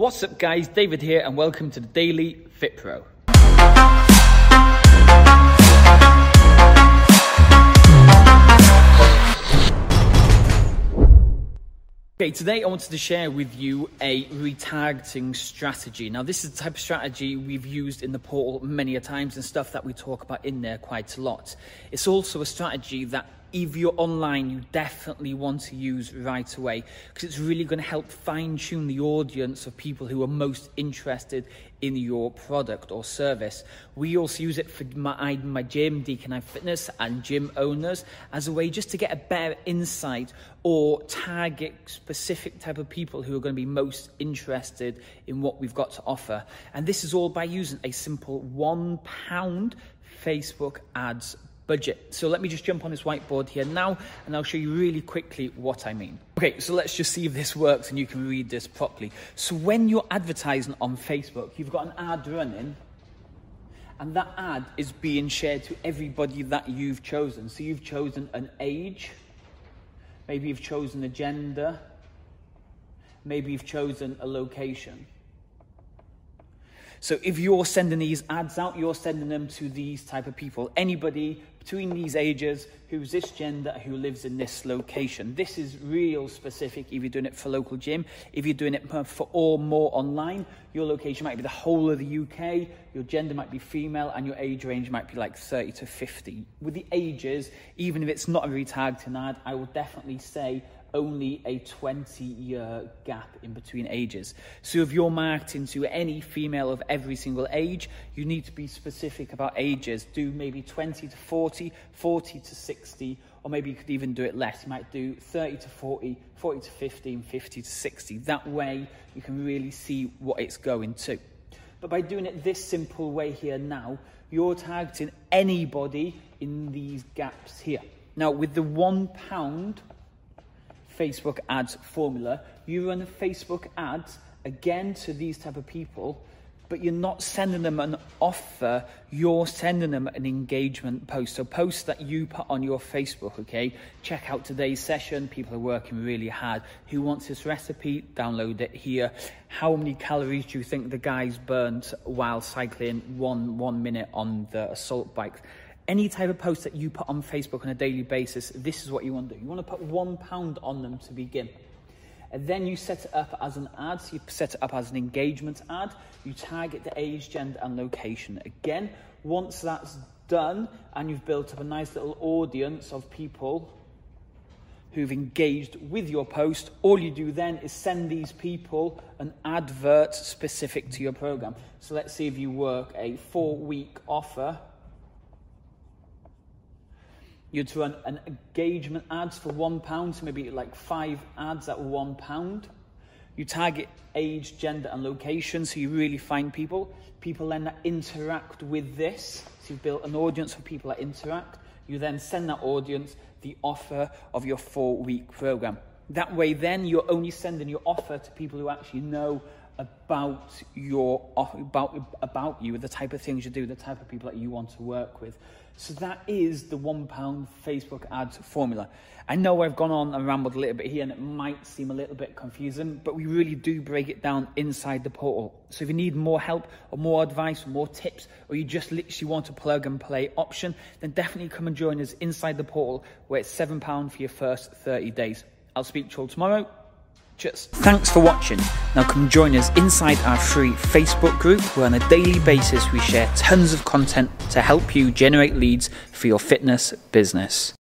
What's up guys, David here and welcome to the Daily Fit Pro. Okay, today I wanted to share with you a retargeting strategy. Now, this is the type of strategy we've used in the portal many a times and stuff that we talk about in there quite a lot. It's also a strategy that if you're online, you definitely want to use right away because it's really going to help fine tune the audience of people who are most interested in your product or service. We also use it for my, my gym, Deacon Eye Fitness, and gym owners as a way just to get a better insight or target specific type of people who are going to be most interested in what we've got to offer. And this is all by using a simple one pound Facebook ads budget. So let me just jump on this whiteboard here now and I'll show you really quickly what I mean. Okay, so let's just see if this works and you can read this properly. So when you're advertising on Facebook, you've got an ad running and that ad is being shared to everybody that you've chosen. So you've chosen an age, maybe you've chosen a gender, maybe you've chosen a location. So if you're sending these ads out, you're sending them to these type of people. Anybody between these ages who's this gender who lives in this location. This is real specific if you're doing it for local gym. If you're doing it for all more online, your location might be the whole of the UK, your gender might be female, and your age range might be like 30 to 50. With the ages, even if it's not a retargeting ad, I will definitely say only a 20 year gap in between ages. So if you're marketing to any female of every single age, you need to be specific about ages. Do maybe 20 to 40, 40 to 60, or maybe you could even do it less. You might do 30 to 40, 40 to 50, and 50 to 60. That way you can really see what it's going to. But by doing it this simple way here now, you're targeting anybody in these gaps here. Now, with the one pound Facebook ads formula. You run Facebook ads again to these type of people, but you're not sending them an offer, you're sending them an engagement post. So posts that you put on your Facebook, okay? Check out today's session. People are working really hard. Who wants this recipe? Download it here. How many calories do you think the guys burnt while cycling one one minute on the assault bikes? Any type of post that you put on Facebook on a daily basis, this is what you want to do. You want to put one pound on them to begin. And then you set it up as an ad. So you set it up as an engagement ad. You target the age, gender, and location. Again, once that's done and you've built up a nice little audience of people who've engaged with your post, all you do then is send these people an advert specific to your program. So let's see if you work a four week offer You'd run an engagement ads for one pound, so maybe like five ads at one pound. You target age, gender, and location, so you really find people. People then interact with this. So you've built an audience for people that interact. You then send that audience the offer of your four week program. That way, then you're only sending your offer to people who actually know about your about about you, the type of things you do, the type of people that you want to work with. So that is the one pound Facebook ads formula. I know I've gone on and rambled a little bit here and it might seem a little bit confusing, but we really do break it down inside the portal. So if you need more help or more advice or more tips, or you just literally want a plug and play option, then definitely come and join us inside the portal where it's £7 for your first 30 days. I'll speak to you all tomorrow. Cheers. Thanks for watching. Now come join us inside our free Facebook group where on a daily basis we share tons of content to help you generate leads for your fitness business.